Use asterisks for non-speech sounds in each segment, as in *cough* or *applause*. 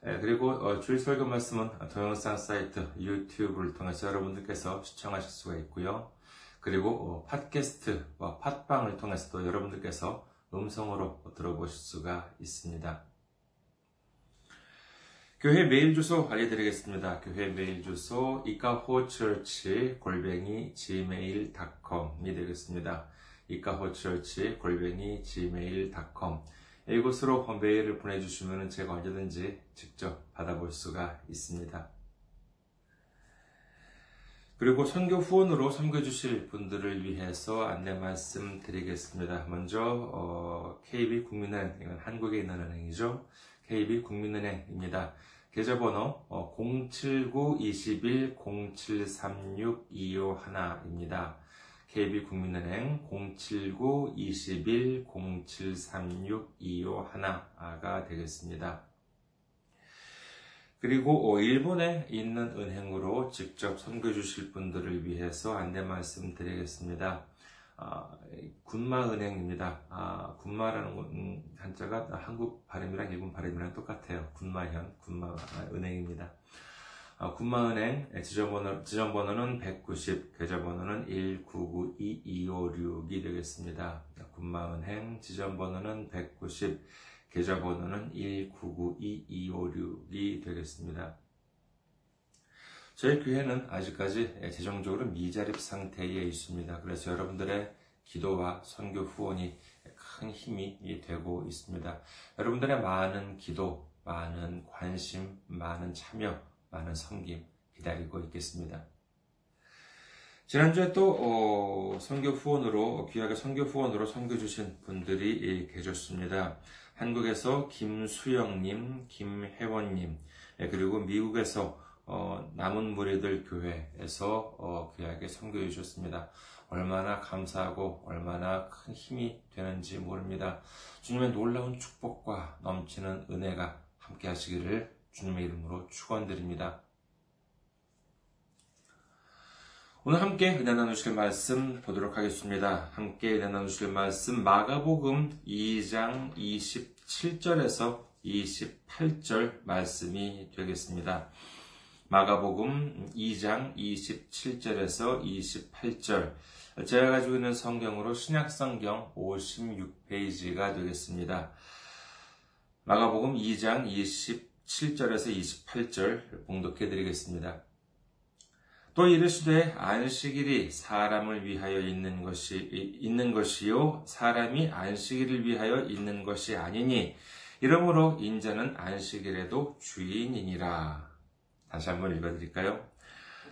그리고 어, 주일 설교 말씀은 동영상 사이트 유튜브를 통해서 여러분들께서 시청하실 수가 있고요. 그리고 어, 팟캐스트와 팟빵을 통해서도 여러분들께서 음성으로 들어보실 수가 있습니다. 교회 메일 주소 알려드리겠습니다. 교회 메일 주소 이카호처치 골뱅이 gmail.com이 되겠습니다. 이카호처치 골뱅이 gmail.com 이곳으로 메일을 보내주시면 제가 언제든지 직접 받아볼 수가 있습니다. 그리고 선교 후원으로 섬겨주실 분들을 위해서 안내 말씀 드리겠습니다. 먼저 어, KB 국민은행, 한국에 있는 은행이죠. KB 국민은행입니다. 계좌번호 079-21-0736-251입니다. KB국민은행 079-21-0736-251가 되겠습니다. 그리고 어, 일본에 있는 은행으로 직접 섬겨주실 분들을 위해서 안내 말씀 드리겠습니다. 아, 군마은행입니다. 아, 군마라는 한자가 한국 발음이랑 일본 발음이랑 똑같아요. 군마현, 군마은행입니다. 아, 군마은행 지점번호, 지점번호는 190, 계좌번호는 1992256이 되겠습니다. 군마은행 지점번호는 190, 계좌번호는 1992256이 되겠습니다. 저희 교회는 아직까지 재정적으로 미자립 상태에 있습니다. 그래서 여러분들의 기도와 선교 후원이 큰 힘이 되고 있습니다. 여러분들의 많은 기도, 많은 관심, 많은 참여, 많은 섬김 기다리고 있겠습니다. 지난주에 또 어, 선교 후원으로 귀하게 선교 후원으로 선교 주신 분들이 계셨습니다. 한국에서 김수영님, 김혜원님, 예, 그리고 미국에서 어, 남은 무리들 교회에서 어, 귀하게 선교해 주셨습니다. 얼마나 감사하고 얼마나 큰 힘이 되는지 모릅니다. 주님의 놀라운 축복과 넘치는 은혜가 함께 하시기를 주님의 이름으로 축원드립니다. 오늘 함께 은혜 나누실 말씀 보도록 하겠습니다. 함께 은혜 나누실 말씀 마가복음 2장 27절에서 28절 말씀이 되겠습니다. 마가복음 2장 27절에서 28절 제가 가지고 있는 성경으로 신약성경 56페이지가 되겠습니다. 마가복음 2장 27 절에서 28절 봉독해 드리겠습니다. 또 이르시되 안식일이 사람을 위하여 있는 것이 있는 것이요 사람이 안식일을 위하여 있는 것이 아니니 이러므로 인자는 안식일에도 주인이니라. 다시 한번 읽어 드릴까요?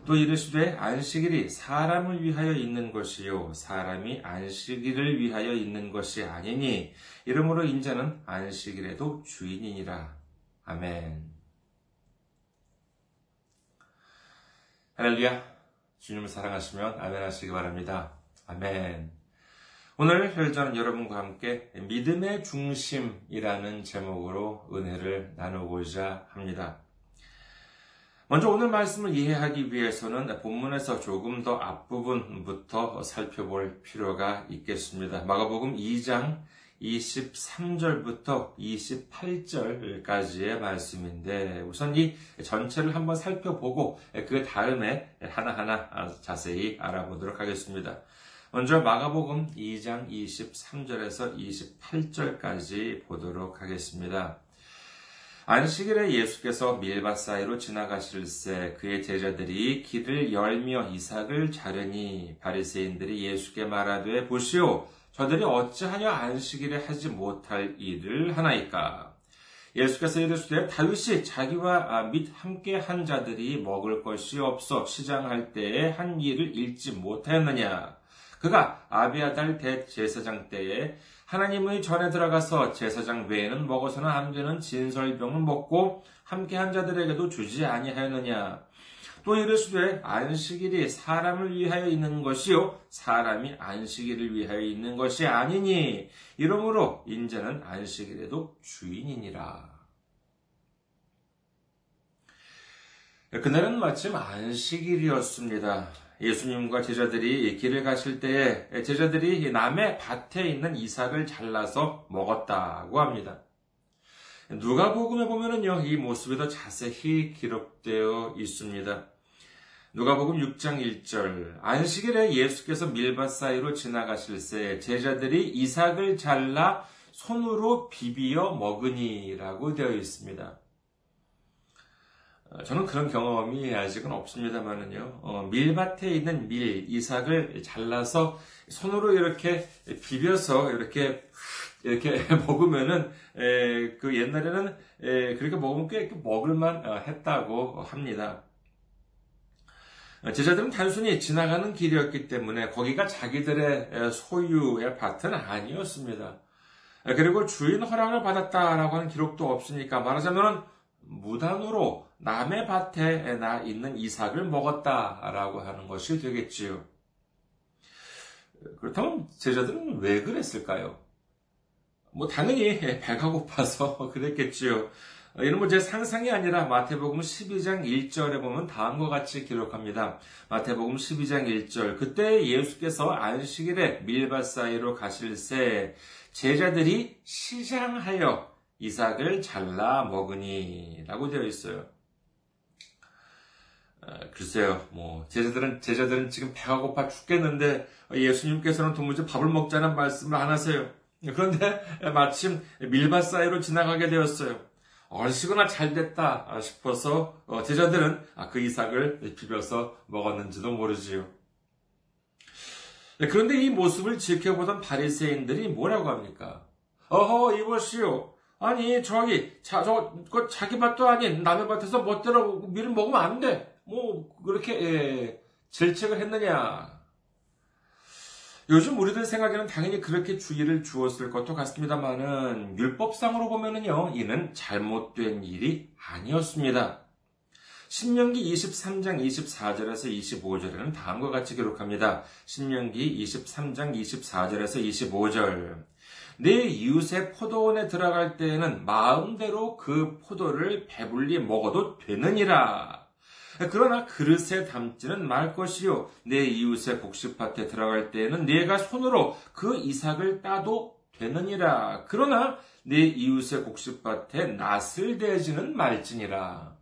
또 이르시되 안식일이 사람을 위하여 있는 것이요 사람이 안식일을 위하여 있는 것이 아니니 이러므로 인자는 안식일에도 주인이니라. 아멘. 할렐루야. 주님을 사랑하시면 아멘 하시기 바랍니다. 아멘. 오늘 저는 여러분과 함께 믿음의 중심이라는 제목으로 은혜를 나누고자 합니다. 먼저 오늘 말씀을 이해하기 위해서는 본문에서 조금 더 앞부분부터 살펴볼 필요가 있겠습니다. 마가복음 2장 23절부터 28절까지의 말씀인데 우선 이 전체를 한번 살펴보고 그 다음에 하나하나 자세히 알아보도록 하겠습니다. 먼저 마가복음 2장 23절에서 28절까지 보도록 하겠습니다. 안식일에 예수께서 밀밭 사이로 지나가실새 그의 제자들이 길을 열며 이삭을 자르니 바리새인들이 예수께 말하되 보시오 저들이 어찌하여 안식일에 하지 못할 일을 하나이까 예수께서 이르시되 다윗이 자기와 및 함께 한 자들이 먹을 것이 없어 시장할 때에 한 일을 잃지 못하였느냐 그가 아비아달 대제사장 때에 하나님의 전에 들어가서 제사장 외에는 먹어서는 안 되는 진설병을 먹고 함께 한 자들에게도 주지 아니하였느냐? 또 이르시되 안식일이 사람을 위하여 있는 것이요 사람이 안식일을 위하여 있는 것이 아니니 이러므로 인자는 안식일에도 주인이니라. 그날은 마침 안식일이었습니다. 예수님과 제자들이 길을 가실 때에 제자들이 남의 밭에 있는 이삭을 잘라서 먹었다고 합니다. 누가복음에 보면은요, 이 모습이 더 자세히 기록되어 있습니다. 누가복음 6장 1절 안식일에 예수께서 밀밭 사이로 지나가실 새 제자들이 이삭을 잘라 손으로 비비어 먹으니라고 되어 있습니다. 어, 저는 그런 경험이 아직은 없습니다만은요. 어, 밀밭에 있는 밀 이삭을 잘라서 손으로 이렇게 비벼서 이렇게 이렇게 *laughs* 먹으면은 에, 그 옛날에는 에, 그렇게 먹으면 꽤 먹을만 어, 했다고 합니다. 제자들은 단순히 지나가는 길이었기 때문에 거기가 자기들의 소유의 밭은 아니었습니다. 그리고 주인 허락을 받았다라고 하는 기록도 없으니까 말하자면 무단으로 남의 밭에 나 있는 이삭을 먹었다라고 하는 것이 되겠지요. 그렇다면 제자들은 왜 그랬을까요? 뭐 당연히 배가 고파서 *laughs* 그랬겠지요. 어, 이런 뭐제 상상이 아니라 마태복음 12장 1절에 보면 다음과 같이 기록합니다. 마태복음 12장 1절 그때 예수께서 안식일에 밀밭 사이로 가실 새 제자들이 시장하여 이삭을 잘라 먹으니 라고 되어 있어요. 어, 글쎄요, 뭐, 제자들은, 제자들은 지금 배가 고파 죽겠는데, 예수님께서는 도무지 밥을 먹자는 말씀을 안 하세요. 그런데 마침 밀밭 사이로 지나가게 되었어요. 얼씨구나 잘 됐다 싶어서 어, 제자들은 아, 그 이삭을 비벼서 먹었는지도 모르지요. 네, 그런데 이 모습을 지켜보던 바리새인들이 뭐라고 합니까? 어허 이보시오. 아니 저기 자, 저, 그 자기 밭도 아닌 남의 밭에서 멋대로 밀을 먹으면 안 돼. 뭐 그렇게 예, 질책을 했느냐. 요즘 우리들 생각에는 당연히 그렇게 주의를 주었을 것도 같습니다만은 율법상으로 보면은요, 이는 잘못된 일이 아니었습니다. 신명기 23장 24절에서 25절에는 다음과 같이 기록합니다. 신명기 23장 24절에서 25절. 내 이웃의 포도원에 들어갈 때에는 마음대로 그 포도를 배불리 먹어도 되느니라. 그러나 그릇에 담지는 말 것이요. 내 이웃의 복식밭에 들어갈 때에는 내가 손으로 그 이삭을 따도 되느니라. 그러나 내 이웃의 복식밭에 낯을 대지는 말지니라.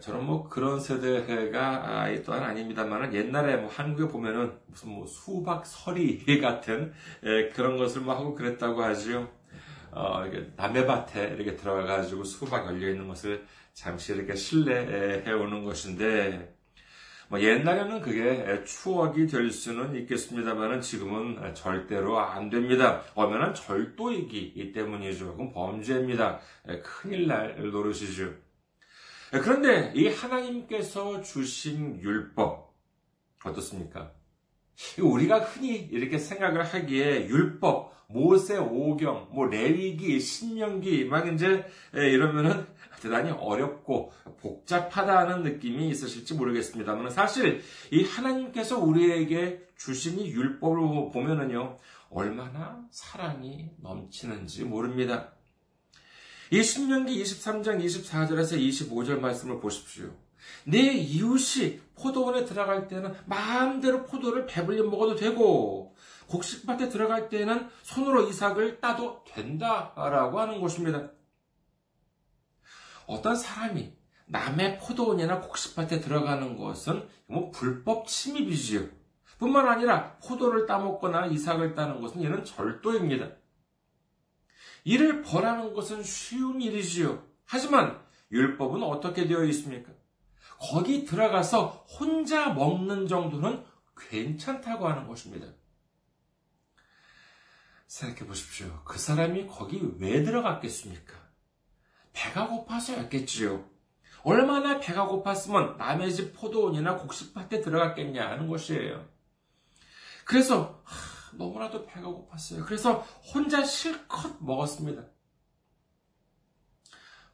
저는 뭐 그런 세대가 또한 아닙니다만은 옛날에 뭐 한국에 보면은 무슨 뭐 수박 서리 *laughs* 같은 그런 것을 뭐 하고 그랬다고 하지요. 어, 남의 밭에 이렇게 들어가가지고 수박 열려 있는 것을 잠시 이렇게 신뢰해 오는 것인데, 뭐 옛날에는 그게 추억이 될 수는 있겠습니다만은 지금은 절대로 안 됩니다. 엄연한 절도이기 때문이죠. 그건 범죄입니다. 큰일 날 노릇이죠. 그런데 이 하나님께서 주신 율법 어떻습니까? 우리가 흔히 이렇게 생각을 하기에 율법, 모세 오경, 뭐 레위기, 신명기 막 이제 이러면은 대단히 어렵고 복잡하다는 느낌이 있으실지 모르겠습니다만 사실 이 하나님께서 우리에게 주신 이 율법을 보면은요 얼마나 사랑이 넘치는지 모릅니다. 이 신명기 23장 24절에서 25절 말씀을 보십시오. 내 이웃이 포도원에 들어갈 때는 마음대로 포도를 배불리 먹어도 되고 곡식밭에 들어갈 때는 손으로 이삭을 따도 된다라고 하는 것입니다. 어떤 사람이 남의 포도원이나 곡식밭에 들어가는 것은 뭐 불법 침입이지요. 뿐만 아니라 포도를 따먹거나 이삭을 따는 것은 이는 절도입니다. 이를 벌하는 것은 쉬운 일이지요. 하지만 율법은 어떻게 되어 있습니까? 거기 들어가서 혼자 먹는 정도는 괜찮다고 하는 것입니다. 생각해 보십시오. 그 사람이 거기 왜 들어갔겠습니까? 배가 고파서였겠지요. 얼마나 배가 고팠으면 남의 집 포도원이나 곡식밭에 들어갔겠냐 하는 것이에요. 그래서 너무나도 배가 고팠어요. 그래서 혼자 실컷 먹었습니다.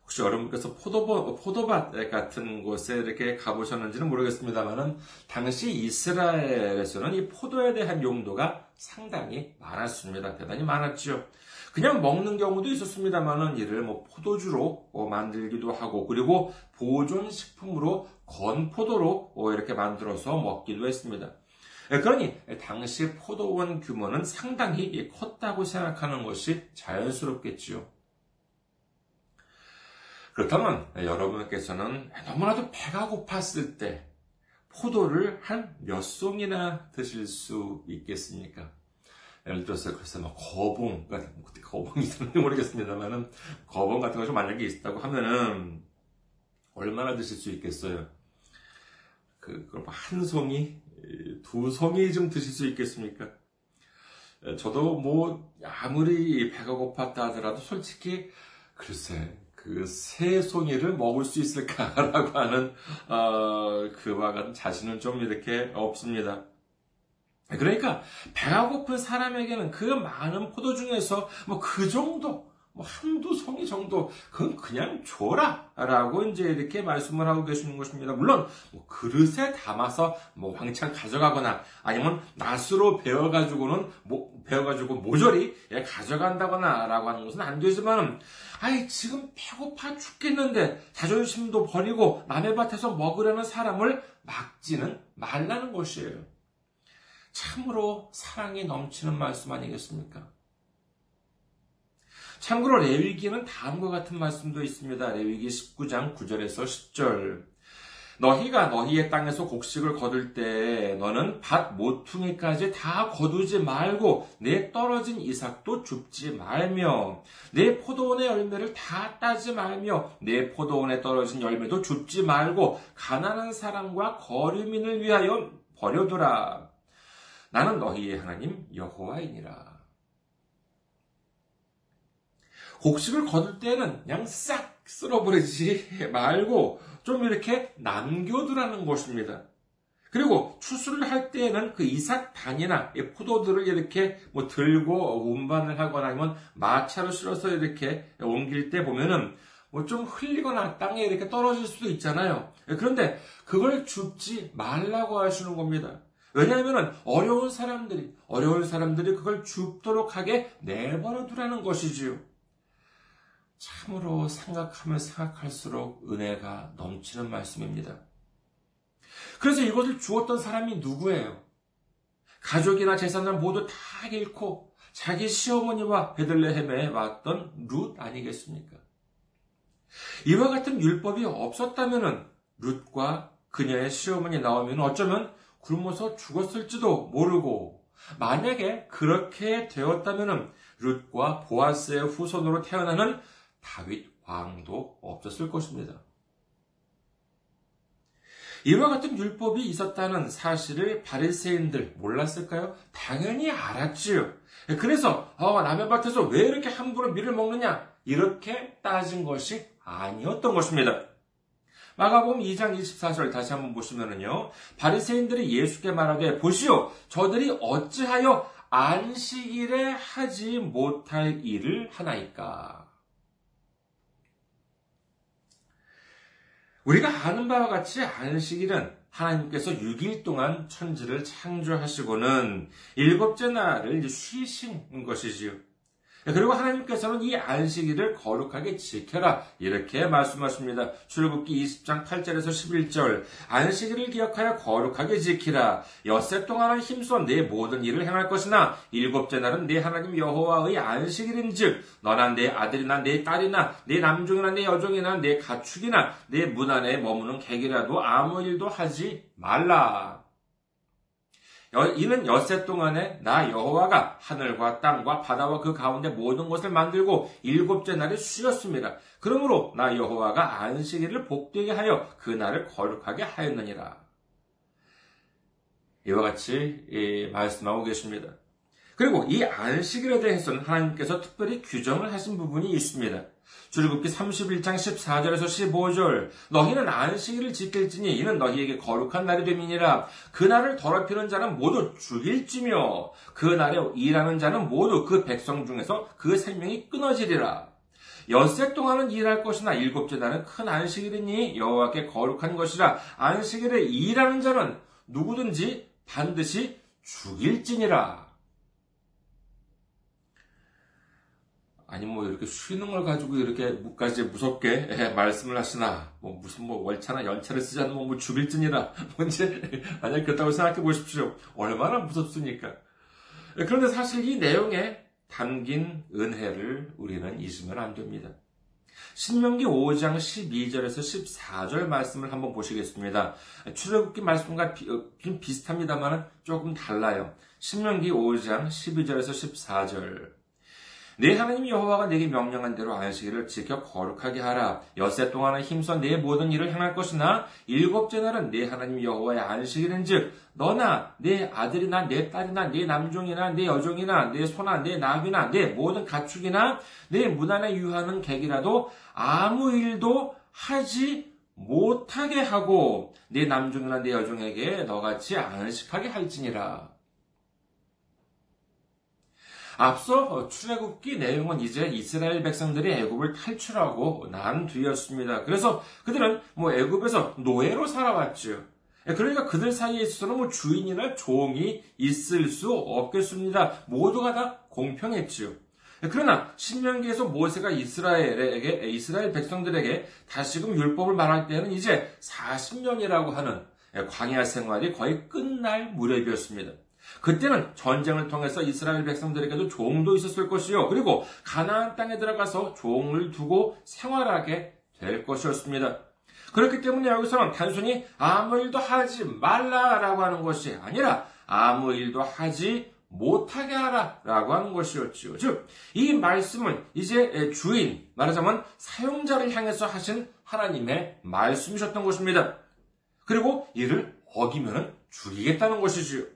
혹시 여러분께서 포도밭, 포도밭 같은 곳에 이렇게 가보셨는지는 모르겠습니다만은 당시 이스라엘에서는 이 포도에 대한 용도가 상당히 많았습니다. 대단히 많았지요. 그냥 먹는 경우도 있었습니다만은 이를 뭐 포도주로 어, 만들기도 하고 그리고 보존 식품으로 건 포도로 어, 이렇게 만들어서 먹기도 했습니다. 예, 그러니 당시 포도원 규모는 상당히 컸다고 생각하는 것이 자연스럽겠지요. 그렇다면 여러분께서는 너무나도 배가 고팠을 때 포도를 한 몇 송이나 드실 수 있겠습니까? 예를 들어서 글쎄 막 거봉 같은 그때 거봉이 있었는지 모르겠습니다만은 거봉 같은 것이 만약에 있다고 하면은 얼마나 드실 수 있겠어요? 그, 그럼 한 송이, 두 송이 좀 드실 수 있겠습니까? 저도 뭐 아무리 배가 고팠다 하더라도 솔직히 글쎄 그세 송이를 먹을 수 있을까라고 하는 어, 그와 같은 자신은 좀 이렇게 없습니다. 그러니까 배가 고픈 사람에게는 그 많은 포도 중에서 뭐 그 정도 뭐 한두 송이 정도 그건 그냥 줘라 라고 이제 이렇게 말씀을 하고 계시는 것입니다. 물론 뭐 그릇에 담아서 뭐 왕창 가져가거나 아니면 낫으로 베어 가지고는 뭐, 베어 가지고 모조리 예, 가져간다거나 라고 하는 것은 안 되지만 아이 지금 배고파 죽겠는데 자존심도 버리고 남의 밭에서 먹으려는 사람을 막지는 말라는 것이에요. 참으로 사랑이 넘치는 말씀 아니겠습니까? 참고로 레위기는 다음과 같은 말씀도 있습니다. 레위기 19장 9절에서 10절. 너희가 너희의 땅에서 곡식을 거둘 때 너는 밭 모퉁이까지 다 거두지 말고 내 떨어진 이삭도 줍지 말며 내 포도원의 열매를 다 따지 말며 내 포도원에 떨어진 열매도 줍지 말고 가난한 사람과 거류민을 위하여 버려두라. 나는 너희의 하나님 여호와이니라. 곡식을 거둘 때는 그냥 싹 쓸어버리지 말고 좀 이렇게 남겨두라는 것입니다. 그리고 추수를 할 때에는 그 이삭 단이나 포도들을 이렇게 뭐 들고 운반을 하거나 아니면 마차로 실어서 이렇게 옮길 때 보면은 뭐 좀 흘리거나 땅에 이렇게 떨어질 수도 있잖아요. 그런데 그걸 줍지 말라고 하시는 겁니다. 왜냐하면 어려운 사람들이, 어려운 사람들이 그걸 줍도록 하게 내버려 두라는 것이지요. 참으로 생각하면 생각할수록 은혜가 넘치는 말씀입니다. 그래서 이것을 주었던 사람이 누구예요? 가족이나 재산을 모두 다 잃고 자기 시어머니와 베들레헴에 왔던 룻 아니겠습니까? 이와 같은 율법이 없었다면 룻과 그녀의 시어머니 나오면 어쩌면 굶어서 죽었을지도 모르고 만약에 그렇게 되었다면 룻과 보아스의 후손으로 태어나는 다윗 왕도 없었을 것입니다. 이와 같은 율법이 있었다는 사실을 바리새인들 몰랐을까요? 당연히 알았지요. 그래서 어, 남의 밭에서 왜 이렇게 함부로 밀을 먹느냐 이렇게 따진 것이 아니었던 것입니다. 마가복음 2장 24절 다시 한번 보시면은요. 바리새인들이 예수께 말하되 보시오 저들이 어찌하여 안식일에 하지 못할 일을 하나이까 우리가 아는 바와 같이 안식일은 하나님께서 6일 동안 천지를 창조하시고는 일곱째 날을 쉬신 것이지요. 그리고 하나님께서는 이 안식일을 거룩하게 지켜라. 이렇게 말씀하십니다. 출국기 20장 8절에서 11절. 안식일을 기억하여 거룩하게 지키라. 엿새 동안은 힘써 내 모든 일을 행할 것이나 일곱째 날은 내 하나님 여호와의 안식일인 즉, 너나 내 아들이나 내 딸이나 내 남종이나 내 여종이나 내 가축이나 내 문 안에 머무는 객이라도 아무 일도 하지 말라. 이는 엿새 동안에 나 여호와가 하늘과 땅과 바다와 그 가운데 모든 것을 만들고 일곱째 날에 쉬었습니다. 그러므로 나 여호와가 안식일을 복되게 하여 그 날을 거룩하게 하였느니라. 이와 같이 말씀하고 계십니다. 그리고 이 안식일에 대해서는 하나님께서 특별히 규정을 하신 부분이 있습니다. 출애굽기 31장 14절에서 15절 너희는 안식일을 지킬지니 이는 너희에게 거룩한 날이 됨이니라. 그 날을 더럽히는 자는 모두 죽일지며 그 날에 일하는 자는 모두 그 백성 중에서 그 생명이 끊어지리라. 엿새 동안은 일할 것이나 일곱째 날은 큰 안식일이니 여호와께 거룩한 것이라. 안식일에 일하는 자는 누구든지 반드시 죽일지니라 아니 뭐 이렇게 쉬는 걸 가지고 이렇게 무까지 무섭게 예, 말씀을 하시나 뭐 무슨 뭐 월차나 연차를 쓰지 않으면 뭐, 뭐 죽일지니라 뭔지 만약 그렇다고 생각해 보십시오 얼마나 무섭습니까 예, 그런데 사실 이 내용에 담긴 은혜를 우리는 잊으면 안 됩니다. 신명기 5장 12절에서 14절 말씀을 한번 보시겠습니다. 출애굽기 말씀과 비, 어, 비슷합니다만 조금 달라요. 신명기 5장 12절에서 14절 내 하나님 여호와가 내게 명령한 대로 안식일을 지켜 거룩하게 하라. 엿새 동안은 힘써 내 모든 일을 행할 것이나 일곱째 날은 내 하나님 여호와의 안식일인즉 너나 내 아들이나 내 딸이나 내 남종이나 내 여종이나 내 소나 내 나귀나 내 모든 가축이나 내 문안에 유하는 객이라도 아무 일도 하지 못하게 하고 내 남종이나 내 여종에게 너같이 안식하게 할지니라. 앞서 출애굽기 내용은 이제 이스라엘 백성들이 애굽을 탈출하고 난 뒤였습니다. 그래서 그들은 뭐 애굽에서 노예로 살아왔죠. 그러니까 그들 사이에 있어서는 뭐 주인이나 종이 있을 수 없겠습니다. 모두가 다 공평했지요. 그러나 신명기에서 모세가 이스라엘에게 이스라엘 백성들에게 다시금 율법을 말할 때는 이제 40년이라고 하는 광야 생활이 거의 끝날 무렵이었습니다. 그때는 전쟁을 통해서 이스라엘 백성들에게도 종도 있었을 것이요. 그리고 가나안 땅에 들어가서 종을 두고 생활하게 될 것이었습니다. 그렇기 때문에 여기서는 단순히 아무 일도 하지 말라라고 하는 것이 아니라 아무 일도 하지 못하게 하라라고 하는 것이었죠. 즉, 이 말씀은 이제 주인, 말하자면 사용자를 향해서 하신 하나님의 말씀이셨던 것입니다. 그리고 이를 어기면 죽이겠다는 것이지요.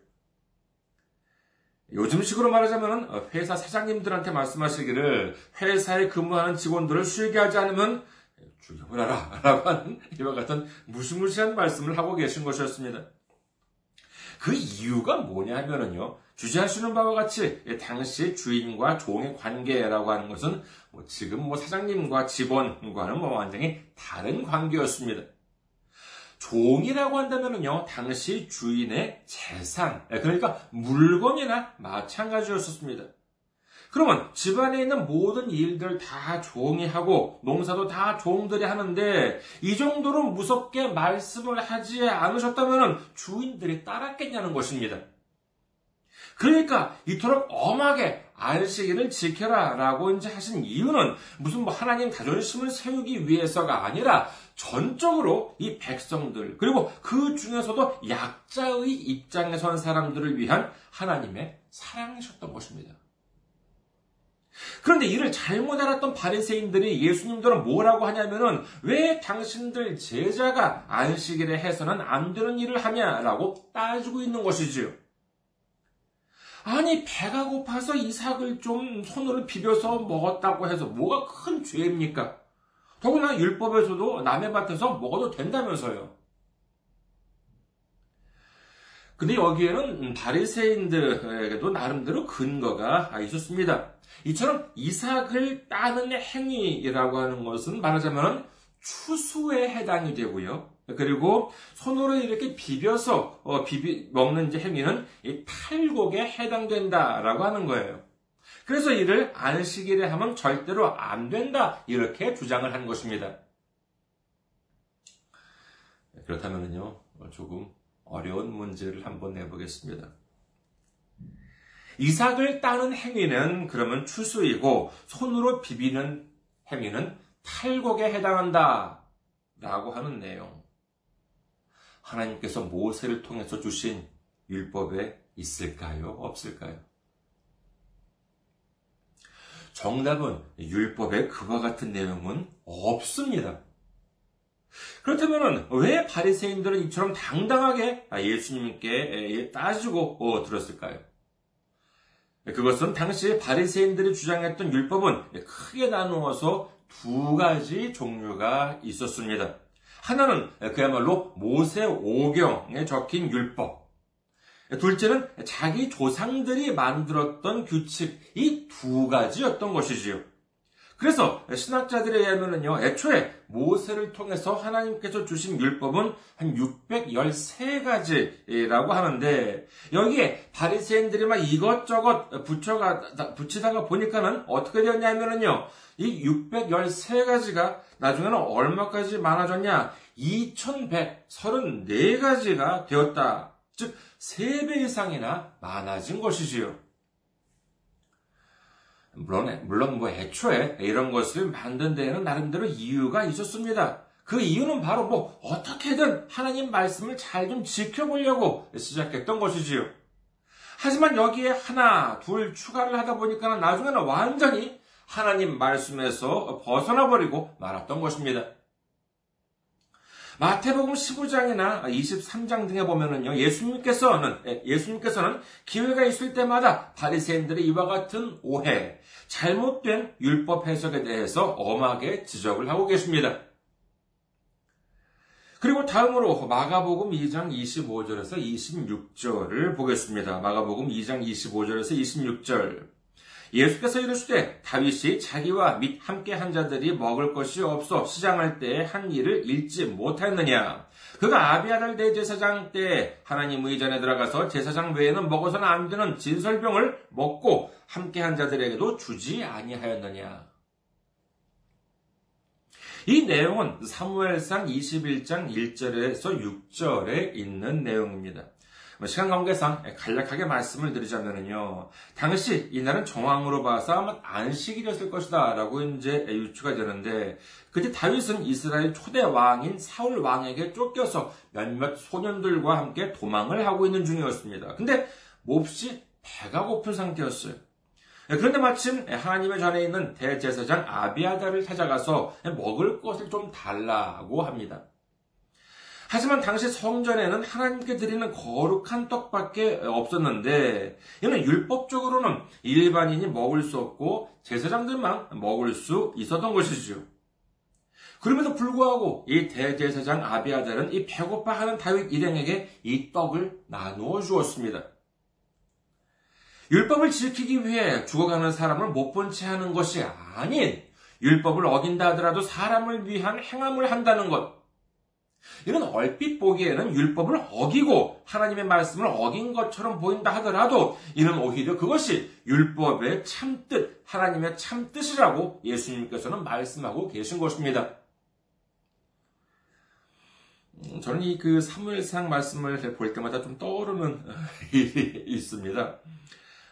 요즘식으로 말하자면 어, 회사 사장님들한테 말씀하시기를 회사에 근무하는 직원들을 쉬게 하지 않으면 죽여버려라 *laughs* 라고 하는 이와 같은 무시무시한 말씀을 하고 계신 것이었습니다. 그 이유가 뭐냐 하면은요, 주제하시는 바와 같이 당시 주인과 종의 관계라고 하는 것은 뭐 지금 뭐 사장님과 직원과는 뭐 완전히 다른 관계였습니다. 종이라고 한다면요, 당시 주인의 재산, 예, 그러니까 물건이나 마찬가지였었습니다. 그러면 집안에 있는 모든 일들 다 종이 하고 농사도 다 종들이 하는데 이 정도로 무섭게 말씀을 하지 않으셨다면 주인들이 따랐겠냐는 것입니다. 그러니까 이토록 엄하게 안식일을 지켜라 라고 이제 하신 이유는 무슨 뭐 하나님 자존심을 세우기 위해서가 아니라 전적으로 이 백성들, 그리고 그 중에서도 약자의 입장에 선 사람들을 위한 하나님의 사랑이셨던 것입니다. 그런데 이를 잘못 알았던 바리새인들이 예수님들은 뭐라고 하냐면은 왜 당신들 제자가 안식일에 해서는 안 되는 일을 하냐라고 따지고 있는 것이지요. 아니 배가 고파서 이삭을 좀 손으로 비벼서 먹었다고 해서 뭐가 큰 죄입니까? 더구나 율법에서도 남의 밭에서 먹어도 된다면서요. 근데 여기에는 바리새인들에게도 나름대로 근거가 있었습니다. 이처럼 이삭을 따는 행위라고 하는 것은 말하자면 추수에 해당이 되고요. 그리고 손으로 이렇게 비벼서 어, 비비 먹는 이제 행위는 탈곡에 해당된다라고 하는 거예요. 그래서 이를 안식일에 하면 절대로 안 된다. 이렇게 주장을 한 것입니다. 그렇다면요, 조금 어려운 문제를 한번 내보겠습니다. 이삭을 따는 행위는 그러면 추수이고 손으로 비비는 행위는 탈곡에 해당한다. 라고 하는 내용. 하나님께서 모세를 통해서 주신 율법에 있을까요? 없을까요? 정답은 율법에 그와 같은 내용은 없습니다. 그렇다면 왜 바리새인들은 이처럼 당당하게 예수님께 따지고 들었을까요? 그것은 당시 바리새인들이 주장했던 율법은 크게 나누어서 두 가지 종류가 있었습니다. 하나는 그야말로 모세 오경에 적힌 율법. 둘째는 자기 조상들이 만들었던 규칙, 이 두 가지였던 것이지요. 그래서 신학자들에 의하면요, 애초에 모세를 통해서 하나님께서 주신 율법은 한 613가지라고 하는데, 여기에 바리새인들이 막 이것저것 붙여가, 붙이다가 보니까는 어떻게 되었냐면은요, 이 613가지가 나중에는 얼마까지 많아졌냐? 2134가지가 되었다. 즉, 3배 이상이나 많아진 것이지요. 물론, 물론 뭐 애초에 이런 것을 만든 데에는 나름대로 이유가 있었습니다. 그 이유는 바로 뭐 어떻게든 하나님 말씀을 잘 좀 지켜보려고 시작했던 것이지요. 하지만 여기에 하나, 둘 추가를 하다 보니까 나중에는 완전히 하나님 말씀에서 벗어나 버리고 말았던 것입니다. 마태복음 15장이나 23장 등에 보면은요, 예수님께서는, 예, 예수님께서는 기회가 있을 때마다 바리새인들의 이와 같은 오해, 잘못된 율법 해석에 대해서 엄하게 지적을 하고 계십니다. 그리고 다음으로 마가복음 2장 25절에서 26절을 보겠습니다. 마가복음 2장 25절에서 26절. 예수께서 이르시되 다윗이 자기와 및 함께 한 자들이 먹을 것이 없어 시장할 때에 한 일을 잃지 못하였느냐. 그가 아비아달 대제사장 때 하나님 의전에 들어가서 제사장 외에는 먹어서는 안 되는 진설병을 먹고 함께 한 자들에게도 주지 아니하였느냐. 이 내용은 사무엘상 21장 1절에서 6절에 있는 내용입니다. 뭐 시간 관계상 간략하게 말씀을 드리자면요. 당시 이날은 정황으로 봐서 아마 안식일이었을 것이다 라고 이제 유추가 되는데 그때 다윗은 이스라엘 초대 왕인 사울 왕에게 쫓겨서 몇몇 소년들과 함께 도망을 하고 있는 중이었습니다. 근데 몹시 배가 고픈 상태였어요. 그런데 마침 하나님의 전에 있는 대제사장 아비아다를 찾아가서 먹을 것을 좀 달라고 합니다. 하지만 당시 성전에는 하나님께 드리는 거룩한 떡밖에 없었는데 이는 율법적으로는 일반인이 먹을 수 없고 제사장들만 먹을 수 있었던 것이지요. 그럼에도 불구하고 이 대제사장 아비아달은 이 배고파하는 다윗 일행에게 이 떡을 나누어 주었습니다. 율법을 지키기 위해 죽어가는 사람을 못 본 채 하는 것이 아닌 율법을 어긴다 하더라도 사람을 위한 행함을 한다는 것. 이는 얼핏 보기에는 율법을 어기고 하나님의 말씀을 어긴 것처럼 보인다 하더라도 이는 오히려 그것이 율법의 참뜻, 하나님의 참뜻이라고 예수님께서는 말씀하고 계신 것입니다. 음, 저는 이 그 사무엘상 말씀을 볼 때마다 좀 떠오르는 *laughs* 일이 있습니다.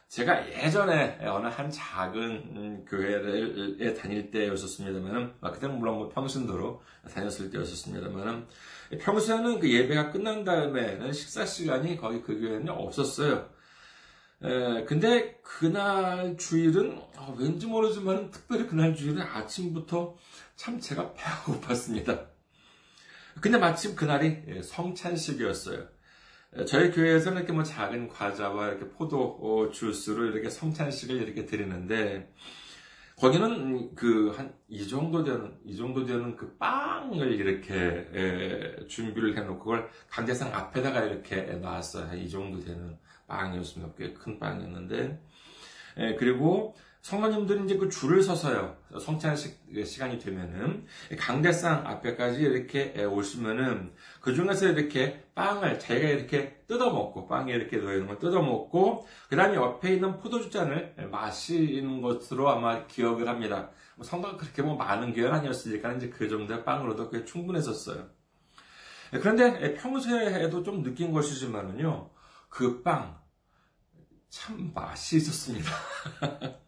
제가 예전에 어느 한 작은 교회에 다닐 때였었습니다만은, 아, 그때는 물론 뭐 평신도로 다녔을 때였었습니다만은, 평소에는 그 예배가 끝난 다음에는 식사 시간이 거의 그 교회는 없었어요. 에, 근데 그날 주일은 어, 왠지 모르지만 특별히 그날 주일은 아침부터 참 제가 배가 고팠습니다. 근데 마침 그날이 예, 성찬식이었어요. 저희 교회에서는 이렇게 뭐 작은 과자와 이렇게 포도 어, 주스로 이렇게 성찬식을 이렇게 드리는데, 거기는 그 한 이 정도 되는 이 정도 되는 그 빵을 이렇게 에, 준비를 해놓고 그걸 강대상 앞에다가 이렇게 놨어요. 한이 정도 되는 빵이었습니다. 꽤 큰 빵이었는데 에, 그리고 성도님들이 이제 그 줄을 서서요. 성찬식 시간이 되면은 강대상 앞에까지 이렇게 오시면은 그 중에서 이렇게 빵을 자기가 이렇게 뜯어 먹고 빵에 이렇게 놓여 있는 걸 뜯어 먹고 그 다음에 옆에 있는 포도주 잔을 마시는 것으로 아마 기억을 합니다. 뭐 성도가 그렇게 뭐 많은 교회는 아니었으니까 이제 그 정도의 빵으로도 꽤 충분했었어요. 그런데 평소에도 좀 느낀 것이지만은요, 그 빵, 참 맛이 있었습니다. *laughs*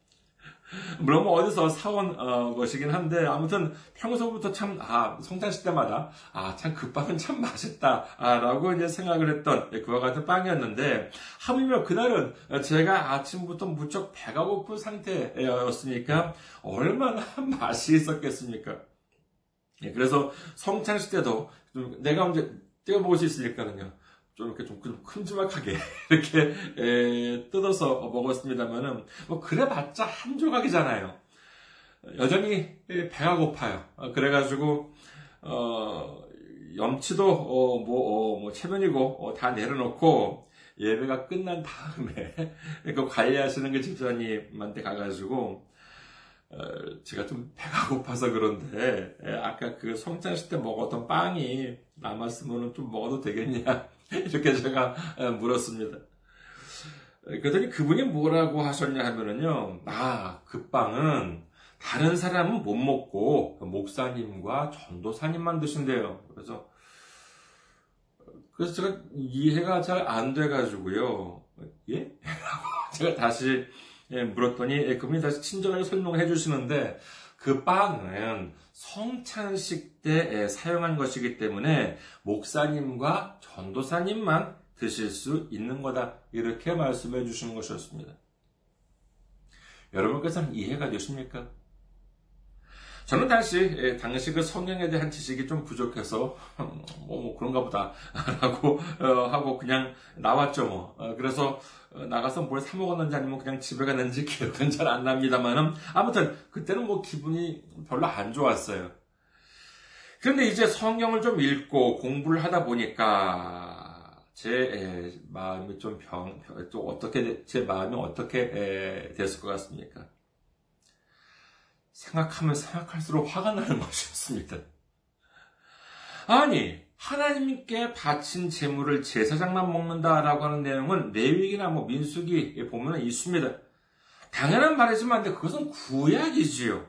*laughs* 물론 뭐 어디서 사온 어, 것이긴 한데 아무튼 평소부터 참 아 성탄식 때마다 아 참 그 빵은 참 맛있다라고 이제 생각을 했던 예, 그와 같은 빵이었는데 하물며 그날은 제가 아침부터 무척 배가 고픈 상태였으니까 얼마나 *laughs* 맛이 있었겠습니까? 예, 그래서 성찬식 때도 내가 언제 떼어먹을 수 있으니까는요. 좀 이렇게 좀 큼지막하게 *laughs* 이렇게 에, 뜯어서 먹었습니다만은 뭐 그래봤자 한 조각이잖아요. 여전히 배가 고파요. 어, 그래가지고 어, 염치도 어, 뭐, 어, 뭐 체면이고 어, 다 내려놓고 예배가 끝난 다음에 *laughs* 그 관리하시는 그 집사님한테 가가지고 어, 제가 좀 배가 고파서 그런데 아까 그 성찬식 때 먹었던 빵이 남았으면 좀 먹어도 되겠냐 *laughs* 이렇게 제가 물었습니다. 그랬더니 그분이 뭐라고 하셨냐 하면은요, 아, 그 빵은 다른 사람은 못 먹고 목사님과 전도사님만 드신대요. 그래서 그래서 제가 이해가 잘 안 돼가지고요. 예? *laughs* 제가 다시 예, 물었더니 예, 그분이 다시 친절하게 설명을 해주시는데 그 빵은 성찬식 때 예, 사용한 것이기 때문에 목사님과 전도사님만 드실 수 있는 거다. 이렇게 말씀해 주시는 것이었습니다. 여러분께서는 이해가 되십니까? 저는 당시, 당시 그 성경에 대한 지식이 좀 부족해서, 뭐, 뭐 그런가 보다. 라고, 어, 하고 그냥 나왔죠, 뭐. 어, 그래서, 어, 나가서 뭘 사 먹었는지 아니면 그냥 집에 갔는지 기억은 잘 안 납니다만은, 아무튼, 그때는 뭐 기분이 별로 안 좋았어요. 그런데 이제 성경을 좀 읽고 공부를 하다 보니까, 제 마음이 좀 병, 좀 어떻게, 제 마음이 어떻게 됐을 것 같습니까? 생각하면 생각할수록 화가 나는 *laughs* 것이었습니다. 아니, 하나님께 바친 재물을 제사장만 먹는다라고 하는 내용은 레위기나 뭐 민수기 보면 있습니다. 당연한 말이지만 그것은 구약이지요.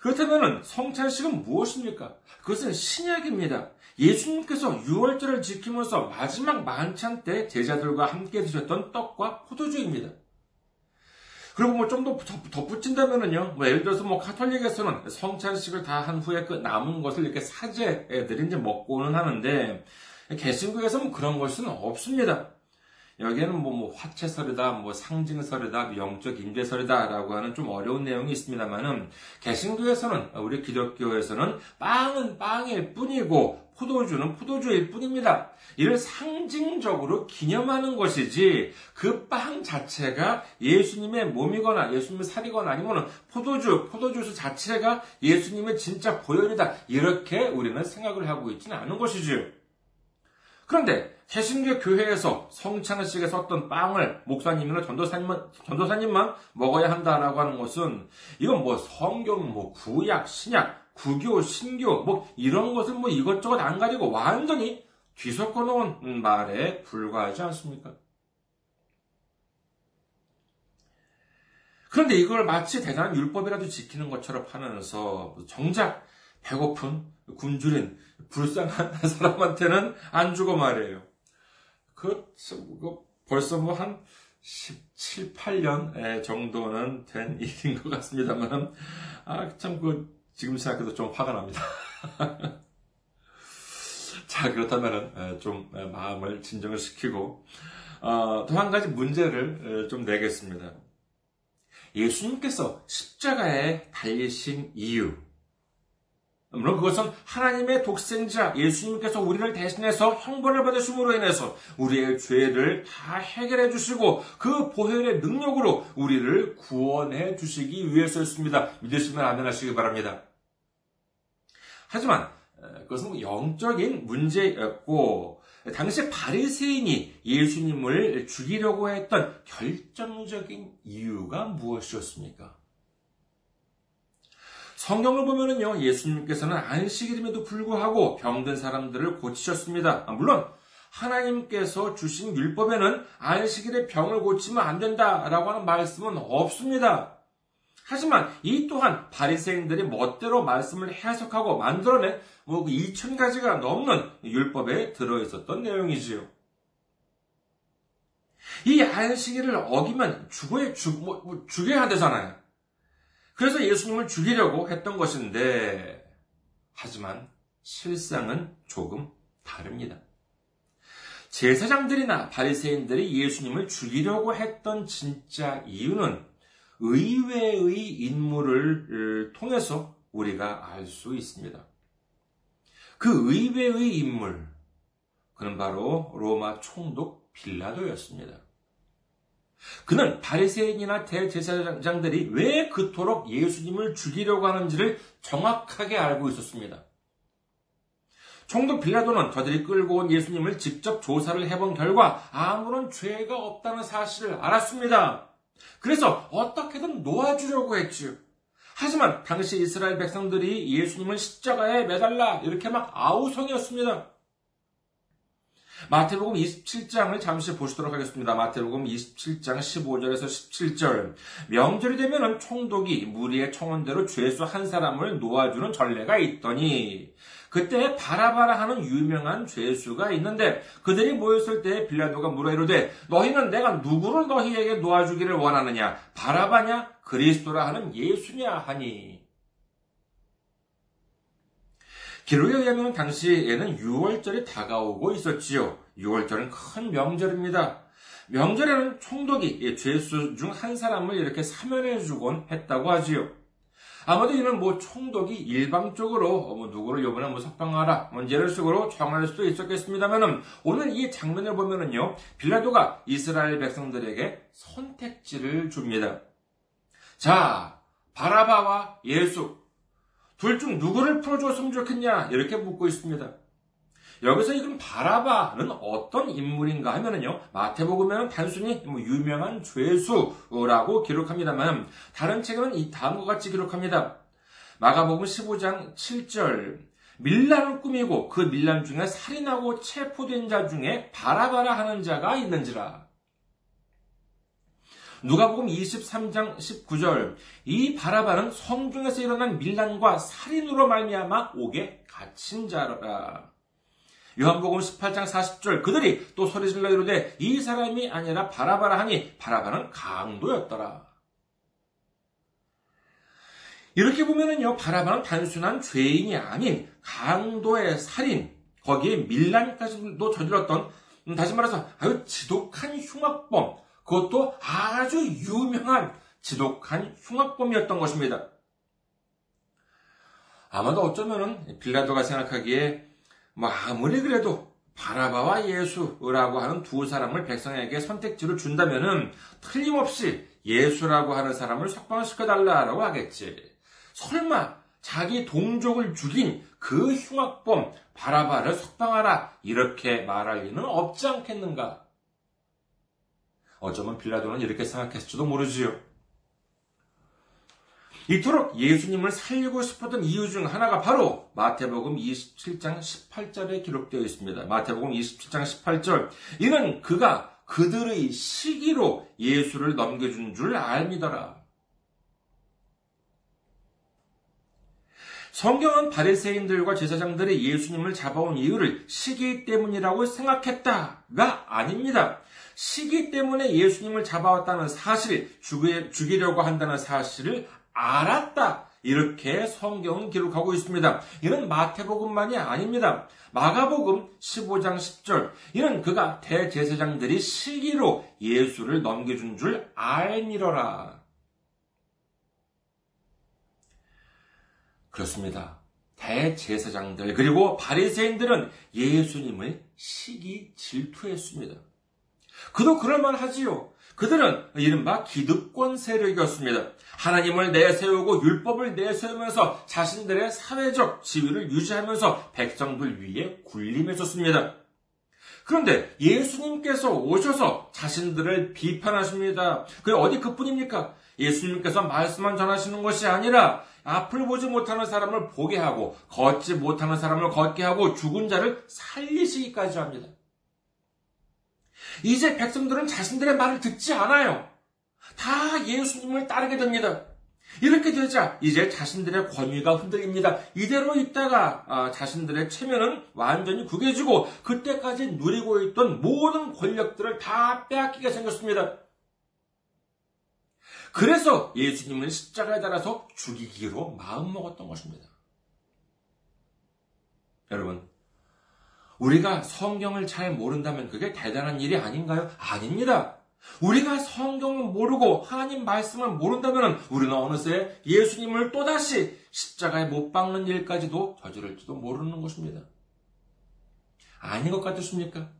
그렇다면 성찬식은 무엇입니까? 그것은 신약입니다. 예수님께서 6월절을 지키면서 마지막 만찬 때 제자들과 함께 드셨던 떡과 포도주입니다. 그리고 뭐 좀 더 덧붙인다면은요, 뭐 예를 들어서 뭐 카톨릭에서는 성찬식을 다 한 후에 그 남은 것을 이렇게 사제들이 이제 먹고는 하는데, 개신교에서는 그런 것은 없습니다. 여기에는 뭐, 뭐, 화채설이다, 뭐, 상징설이다, 영적 임재설이다라고 하는 좀 어려운 내용이 있습니다만은, 개신교에서는, 우리 기독교에서는 빵은 빵일 뿐이고, 포도주는 포도주일 뿐입니다. 이를 상징적으로 기념하는 것이지 그 빵 자체가 예수님의 몸이거나 예수님의 살이거나 아니면 포도주, 포도주스 자체가 예수님의 진짜 보혈이다. 이렇게 우리는 생각을 하고 있지는 않은 것이지요. 그런데 개신교 교회에서 성찬식에 썼던 빵을 목사님이나 전도사님만, 전도사님만 먹어야 한다라고 하는 것은 이건 뭐 성경, 뭐 구약, 신약, 구교, 신교, 뭐 이런 것을 뭐 이것저것 안 가지고 완전히 뒤섞어 놓은 말에 불과하지 않습니까? 그런데 이걸 마치 대단한 율법이라도 지키는 것처럼 하면서 정작 배고픈 굶주린 불쌍한 *laughs* 사람한테는 안 주고 말이에요. 그, 그 벌써 뭐 한 17, 8년 정도는 된 *laughs* 일인 것 같습니다만, 아, 참, 그, 지금 생각해도 좀 화가 납니다. *laughs* 자, 그렇다면 좀 마음을 진정을 시키고, 어, 또 한 가지 문제를 좀 내겠습니다. 예수님께서 십자가에 달리신 이유. 물론 그것은 하나님의 독생자 예수님께서 우리를 대신해서 형벌을 받으심으로 인해서 우리의 죄를 다 해결해 주시고 그 보혈의 능력으로 우리를 구원해 주시기 위해서였습니다. 믿으시면 아멘 하시기 바랍니다. 하지만 그것은 뭐 영적인 문제였고 당시 바리새인이 예수님을 죽이려고 했던 결정적인 이유가 무엇이었습니까? 성경을 보면은요, 예수님께서는 안식일임에도 불구하고 병든 사람들을 고치셨습니다. 아, 물론, 하나님께서 주신 율법에는 안식일에 병을 고치면 안 된다라고 하는 말씀은 없습니다. 하지만 이 또한 바리새인들이 멋대로 말씀을 해석하고 만들어낸 뭐 2천 그 가지가 넘는 율법에 들어 있었던 내용이지요. 이 안식일을 어기면 죽어야 죽, 뭐, 뭐 죽여야 한다잖아요. 그래서 예수님을 죽이려고 했던 것인데, 하지만 실상은 조금 다릅니다. 제사장들이나 바리새인들이 예수님을 죽이려고 했던 진짜 이유는 의외의 인물을 통해서 우리가 알 수 있습니다. 그 의외의 인물, 그는 바로 로마 총독 빌라도였습니다. 그는 바리새인이나 대제사장들이 왜 그토록 예수님을 죽이려고 하는지를 정확하게 알고 있었습니다. 총독 빌라도는 저들이 끌고 온 예수님을 직접 조사를 해본 결과 아무런 죄가 없다는 사실을 알았습니다. 그래서 어떻게든 놓아주려고 했지요. 하지만 당시 이스라엘 백성들이 예수님을 십자가에 매달라 이렇게 막 아우성이었습니다. 마태복음 27장을 잠시 보시도록 하겠습니다. 마태복음 27장 15절에서 17절. 명절이 되면은 총독이 무리의 청원대로 죄수 한 사람을 놓아주는 전례가 있더니 그때 바라바라 하는 유명한 죄수가 있는데 그들이 모였을 때 빌라도가 물어 이르되 너희는 내가 누구를 너희에게 놓아주기를 원하느냐 바라바냐 그리스도라 하는 예수냐 하니 기록에 의하면 당시에는 6월절이 다가오고 있었지요. 6월절은 큰 명절입니다. 명절에는 총독이 죄수 중 한 사람을 이렇게 사면해 주곤 했다고 하지요. 아마도 이는 뭐 총독이 일방적으로 뭐 누구를 요번에 뭐 석방하라 뭐 이런 식으로 정할 수도 있었겠습니다만은 오늘 이 장면을 보면은요 빌라도가 이스라엘 백성들에게 선택지를 줍니다. 자 바라바와 예수 둘 중 누구를 풀어줬으면 좋겠냐 이렇게 묻고 있습니다. 여기서 이건 바라바는 어떤 인물인가 하면은요, 마태복음에는 단순히 뭐 유명한 죄수라고 기록합니다만, 다른 책에는 이 다음과 같이 기록합니다. 마가복음 15장 7절, 밀란을 꾸미고 그 밀란 중에 살인하고 체포된 자 중에 바라바라 하는 자가 있는지라. 누가복음 23장 19절 이 바라바는 성중에서 일어난 밀란과 살인으로 말미암아 옥에 갇힌 자라. 요한복음 18장 40절 그들이 또 소리질러 이르되 이 사람이 아니라 바라바라 하니 바라바는 강도였더라. 이렇게 보면은요 바라바는 단순한 죄인이 아닌 강도의 살인 거기에 밀란까지도 저질렀던 음, 다시 말해서 아주 지독한 흉악범 그것도 아주 유명한 지독한 흉악범이었던 것입니다. 아마도 어쩌면은 빌라도가 생각하기에 뭐 아무리 그래도 바라바와 예수라고 하는 두 사람을 백성에게 선택지를 준다면은 틀림없이 예수라고 하는 사람을 석방시켜 달라라고 하겠지. 설마 자기 동족을 죽인 그 흉악범 바라바를 석방하라 이렇게 말할 리는 없지 않겠는가? 어쩌면 빌라도는 이렇게 생각했을지도 모르지요. 이토록 예수님을 살리고 싶었던 이유 중 하나가 바로 마태복음 27장 18절에 기록되어 있습니다. 마태복음 27장 18절. 이는 그가 그들의 시기로 예수를 넘겨준 줄 알미더라. 성경은 바리새인들과 제사장들이 예수님을 잡아온 이유를 시기 때문이라고 생각했다가 아닙니다. 시기 때문에 예수님을 잡아왔다는 사실, 죽이 려고 한다는 사실을 알았다. 이렇게 성경은 기록하고 있습니다. 이는 마태복음만이 아닙니다. 마가복음 15장 10절. 이는 그가 대제사장들이 시기로 예수를 넘겨준 줄 알미러라. 그렇습니다. 대제사장들 그리고 바리새인들은 예수님을 시기 질투했습니다. 그도 그럴만 하지요. 그들은 이른바 기득권 세력이었습니다. 하나님을 내세우고 율법을 내세우면서 자신들의 사회적 지위를 유지하면서 백성들 위에 군림해줬습니다. 그런데 예수님께서 오셔서 자신들을 비판하십니다. 그게 어디 그뿐입니까? 예수님께서 말씀만 전하시는 것이 아니라 앞을 보지 못하는 사람을 보게 하고 걷지 못하는 사람을 걷게 하고 죽은 자를 살리시기까지 합니다. 이제 백성들은 자신들의 말을 듣지 않아요. 다 예수님을 따르게 됩니다. 이렇게 되자 이제 자신들의 권위가 흔들립니다. 이대로 있다가 아, 자신들의 체면은 완전히 구겨지고 그때까지 누리고 있던 모든 권력들을 다 빼앗기게 생겼습니다. 그래서 예수님을 십자가에 달아서 죽이기로 마음먹었던 것입니다. 여러분, 우리가 성경을 잘 모른다면 그게 대단한 일이 아닌가요? 아닙니다. 우리가 성경을 모르고 하나님 말씀을 모른다면 우리는 어느새 예수님을 또다시 십자가에 못 박는 일까지도 저지를지도 모르는 것입니다. 아닌 것 같으십니까?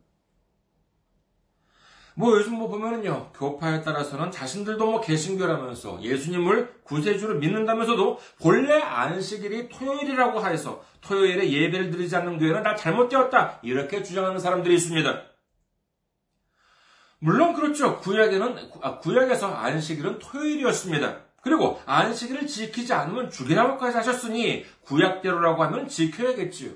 뭐 요즘 뭐 보면은요, 교파에 따라서는 자신들도 뭐 개신교라면서 예수님을 구세주로 믿는다면서도 본래 안식일이 토요일이라고 하여서 토요일에 예배를 드리지 않는 교회는 다 잘못되었다. 이렇게 주장하는 사람들이 있습니다. 물론 그렇죠. 구약에는, 아, 구약에서 안식일은 토요일이었습니다. 그리고 안식일을 지키지 않으면 죽이라고까지 하셨으니 구약대로라고 하면 지켜야겠지요.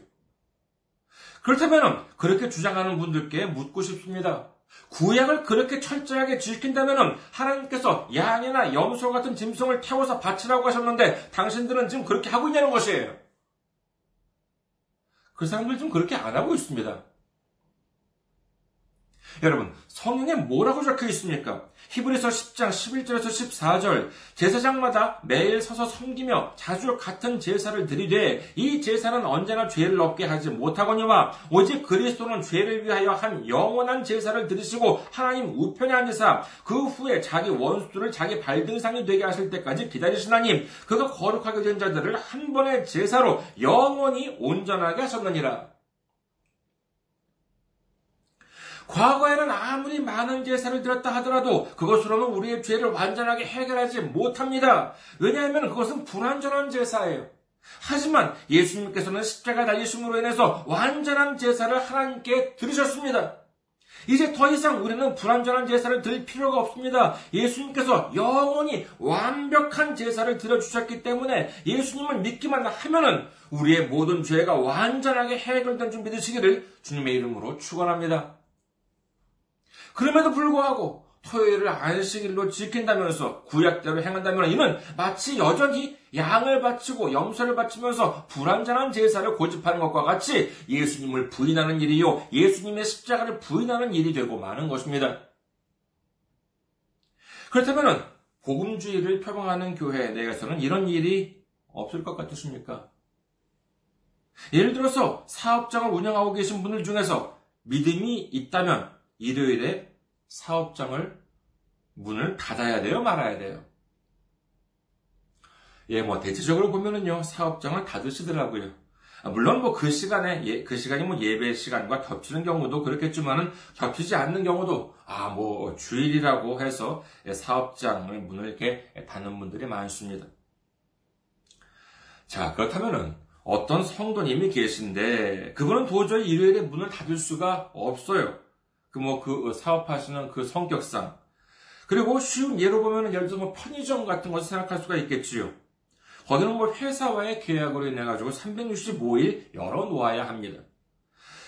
그렇다면 그렇게 주장하는 분들께 묻고 싶습니다. 구약을 그렇게 철저하게 지킨다면 하나님께서 양이나 염소 같은 짐승을 태워서 바치라고 하셨는데 당신들은 지금 그렇게 하고 있냐는 것이에요. 그 사람들 좀 그렇게 안 하고 있습니다. 여러분, 성경에 뭐라고 적혀 있습니까? 히브리서 10장 11절에서 14절 제사장마다 매일 서서 섬기며 자주 같은 제사를 드리되 이 제사는 언제나 죄를 없게 하지 못하거니와 오직 그리스도는 죄를 위하여 한 영원한 제사를 드리시고 하나님 우편에 앉으사 그 후에 자기 원수들을 자기 발등상이 되게 하실 때까지 기다리시나님 그가 거룩하게 된 자들을 한 번의 제사로 영원히 온전하게 하셨느니라. 과거에는 아무리 많은 제사를 드렸다 하더라도 그것으로는 우리의 죄를 완전하게 해결하지 못합니다. 왜냐하면 그것은 불완전한 제사예요. 하지만 예수님께서는 십자가 달리심으로 인해서 완전한 제사를 하나님께 드리셨습니다. 이제 더 이상 우리는 불완전한 제사를 드릴 필요가 없습니다. 예수님께서 영원히 완벽한 제사를 드려주셨기 때문에 예수님을 믿기만 하면은 우리의 모든 죄가 완전하게 해결된 줄 믿으시기를 주님의 이름으로 축원합니다. 그럼에도 불구하고 토요일을 안식일로 지킨다면서 구약대로 행한다면 이는 마치 여전히 양을 바치고 염소를 바치면서 불완전한 제사를 고집하는 것과 같이 예수님을 부인하는 일이요 예수님의 십자가를 부인하는 일이 되고 마는 것입니다. 그렇다면 복음주의를 표방하는 교회 내에서는 이런 일이 없을 것 같으십니까? 예를 들어서 사업장을 운영하고 계신 분들 중에서 믿음이 있다면 일요일에 사업장을 문을 닫아야 돼요? 말아야 돼요? 예, 뭐, 대체적으로 보면은요, 사업장을 닫으시더라고요. 아, 물론 뭐 그 시간에, 예, 그 시간이 뭐 예배 시간과 겹치는 경우도 그렇겠지만은 겹치지 않는 경우도, 아, 뭐, 주일이라고 해서 사업장을 문을 이렇게 닫는 분들이 많습니다. 자, 그렇다면은 어떤 성도님이 계신데, 그분은 도저히 일요일에 문을 닫을 수가 없어요. 그 뭐, 그 사업하시는 그 성격상. 그리고 쉬운 예로 보면은 예를 들어 뭐 편의점 같은 것을 생각할 수가 있겠지요. 거기는 뭐 회사와의 계약으로 인해 가지고 365일 열어 놓아야 합니다.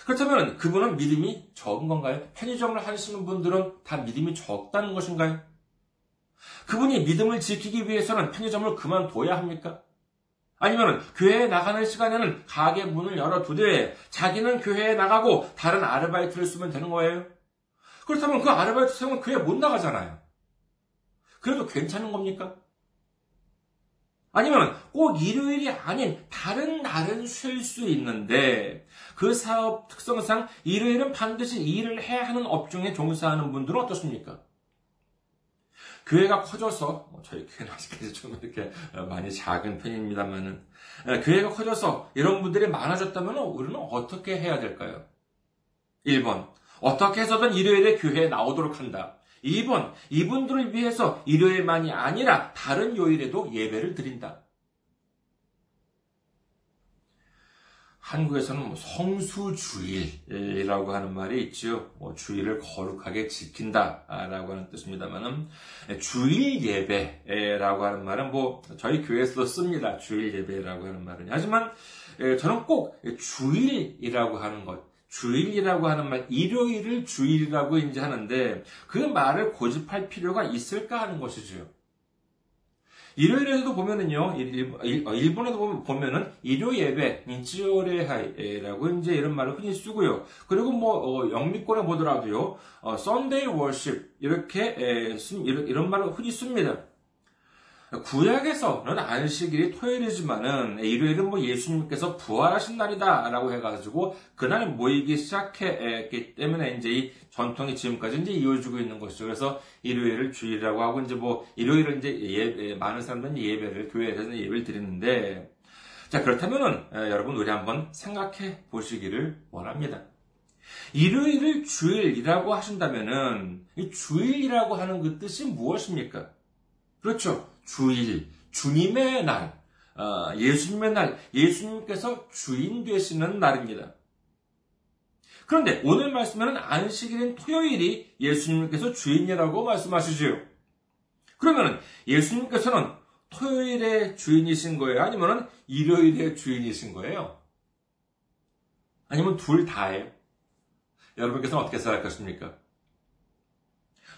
그렇다면 그분은 믿음이 적은 건가요? 편의점을 하시는 분들은 다 믿음이 적다는 것인가요? 그분이 믿음을 지키기 위해서는 편의점을 그만둬야 합니까? 아니면 교회에 나가는 시간에는 가게 문을 열어두되 자기는 교회에 나가고 다른 아르바이트를 쓰면 되는 거예요? 그렇다면 그 아르바이트 쓰면 교회 못 나가잖아요. 그래도 괜찮은 겁니까? 아니면 꼭 일요일이 아닌 다른 날은 쉴 수 있는데 그 사업 특성상 일요일은 반드시 일을 해야 하는 업종에 종사하는 분들은 어떻습니까? 교회가 커져서 뭐 저희 *laughs* 교회는 아직까지 좀 이렇게 많이 작은 편입니다만은 예, 교회가 커져서 이런 분들이 많아졌다면 우리는 어떻게 해야 될까요? 1번 어떻게 해서든 일요일에 교회에 나오도록 한다. 2번 이분들을 위해서 일요일만이 아니라 다른 요일에도 예배를 드린다. 한국에서는 뭐 성수주일이라고 하는 말이 있죠. 뭐 주일을 거룩하게 지킨다라고 하는 뜻입니다만은 주일 예배라고 하는 말은 뭐 저희 교회에서도 씁니다. 주일 예배라고 하는 말은 하지만 저는 꼭 주일이라고 하는 것, 주일이라고 하는 말, 일요일을 주일이라고 이제 하는데 그 말을 고집할 필요가 있을까 하는 것이죠. 일요일에도 보면은요, 어, 일본에도 보면은 일요 예배, 니치오레하이라고 이제 이런 말을 흔히 쓰고요. 그리고 뭐, 어, 영미권에 보더라도요, 어, Sunday worship, 이렇게, 에, 이런, 이런 말을 흔히 씁니다. 구약에서는 안식일이 토요일이지만은 일요일은 뭐 예수님께서 부활하신 날이다라고 해가지고 그날 모이기 시작했기 때문에 이제 이 전통이 지금까지 이제 이어지고 있는 것이죠. 그래서 일요일을 주일이라고 하고 이제 뭐 일요일은 이제 예, 많은 사람들은 예배를 교회에서 예배를 드리는데 자 그렇다면은 여러분 우리 한번 생각해 보시기를 원합니다. 일요일을 주일이라고 하신다면은 이 주일이라고 하는 그 뜻이 무엇입니까? 그렇죠. 주일, 주님의 날, 어, 예수님의 날, 예수님께서 주인 되시는 날입니다. 그런데 오늘 말씀에는 안식일인 토요일이 예수님께서 주인이라고 말씀하시지요. 그러면 예수님께서는 토요일의 주인이신 거예요? 아니면 일요일의 주인이신 거예요? 아니면 둘 다예요? 여러분께서는 어떻게 생각할 것입니까?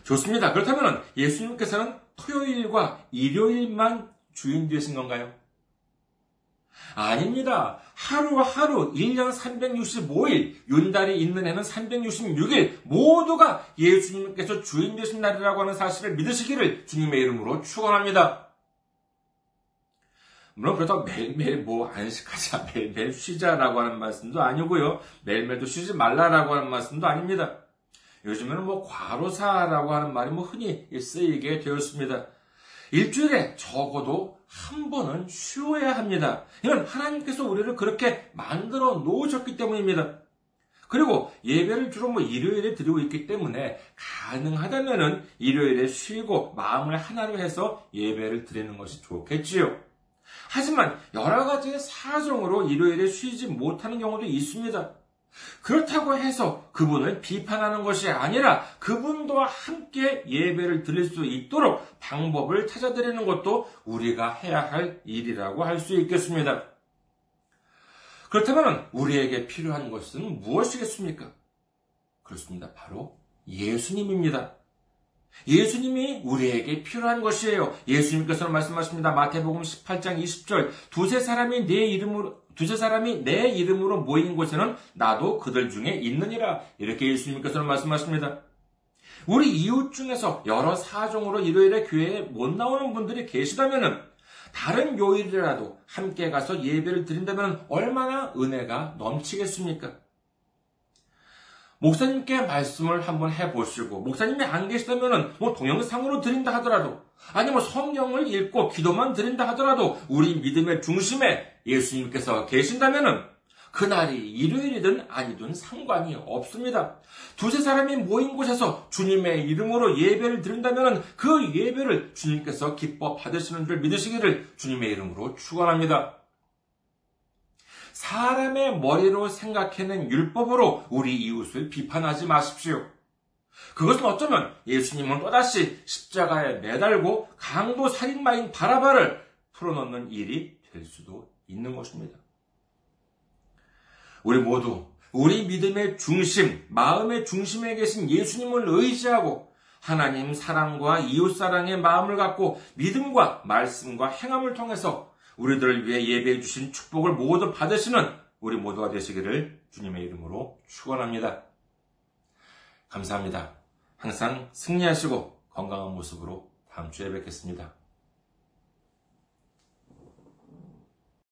좋습니다. 그렇다면 예수님께서는 토요일과 일요일만 주인 되신 건가요? 아닙니다. 하루하루 1년 365일, 윤달이 있는 해는 366일, 모두가 예수님께서 주인 되신 날이라고 하는 사실을 믿으시기를 주님의 이름으로 축원합니다. 물론 그렇다고 매일매일 뭐 안식하자, 매일매일 쉬자라고 하는 말씀도 아니고요. 매일매일도 쉬지 말라라고 하는 말씀도 아닙니다. 요즘에는 뭐 과로사라고 하는 말이 뭐 흔히 쓰이게 되었습니다. 일주일에 적어도 한 번은 쉬어야 합니다. 이건 하나님께서 우리를 그렇게 만들어 놓으셨기 때문입니다. 그리고 예배를 주로 뭐 일요일에 드리고 있기 때문에 가능하다면은 일요일에 쉬고 마음을 하나로 해서 예배를 드리는 것이 좋겠지요. 하지만 여러 가지의 사정으로 일요일에 쉬지 못하는 경우도 있습니다. 그렇다고 해서 그분을 비판하는 것이 아니라 그분도 함께 예배를 드릴 수 있도록 방법을 찾아드리는 것도 우리가 해야 할 일이라고 할 수 있겠습니다. 그렇다면 우리에게 필요한 것은 무엇이겠습니까? 그렇습니다. 바로 예수님입니다. 예수님이 우리에게 필요한 것이에요. 예수님께서는 말씀하십니다. 마태복음 18장 20절. 두세 사람이 내 이름으로 두세 사람이 내 이름으로 모인 곳에는 나도 그들 중에 있느니라. 이렇게 예수님께서는 말씀하십니다. 우리 이웃 중에서 여러 사정으로 일요일에 교회에 못 나오는 분들이 계시다면은 다른 요일이라도 함께 가서 예배를 드린다면 얼마나 은혜가 넘치겠습니까? 목사님께 말씀을 한번 해보시고, 목사님이 안 계시다면, 뭐, 동영상으로 드린다 하더라도, 아니면 성경을 읽고 기도만 드린다 하더라도, 우리 믿음의 중심에 예수님께서 계신다면, 그날이 일요일이든 아니든 상관이 없습니다. 두세 사람이 모인 곳에서 주님의 이름으로 예배를 드린다면 그 예배를 주님께서 기뻐 받으시는 줄 믿으시기를 주님의 이름으로 축원합니다. 사람의 머리로 생각해낸 율법으로 우리 이웃을 비판하지 마십시오. 그것은 어쩌면 예수님은 또다시 십자가에 매달고 강도 살인마인 바라바를 풀어놓는 일이 될 수도 있는 것입니다. 우리 모두 우리 믿음의 중심, 마음의 중심에 계신 예수님을 의지하고 하나님 사랑과 이웃 사랑의 마음을 갖고 믿음과 말씀과 행함을 통해서 우리들을 위해 예배해 주신 축복을 모두 받으시는 우리 모두가 되시기를 주님의 이름으로 축원합니다. 감사합니다. 항상 승리하시고 건강한 모습으로 다음 주에 뵙겠습니다.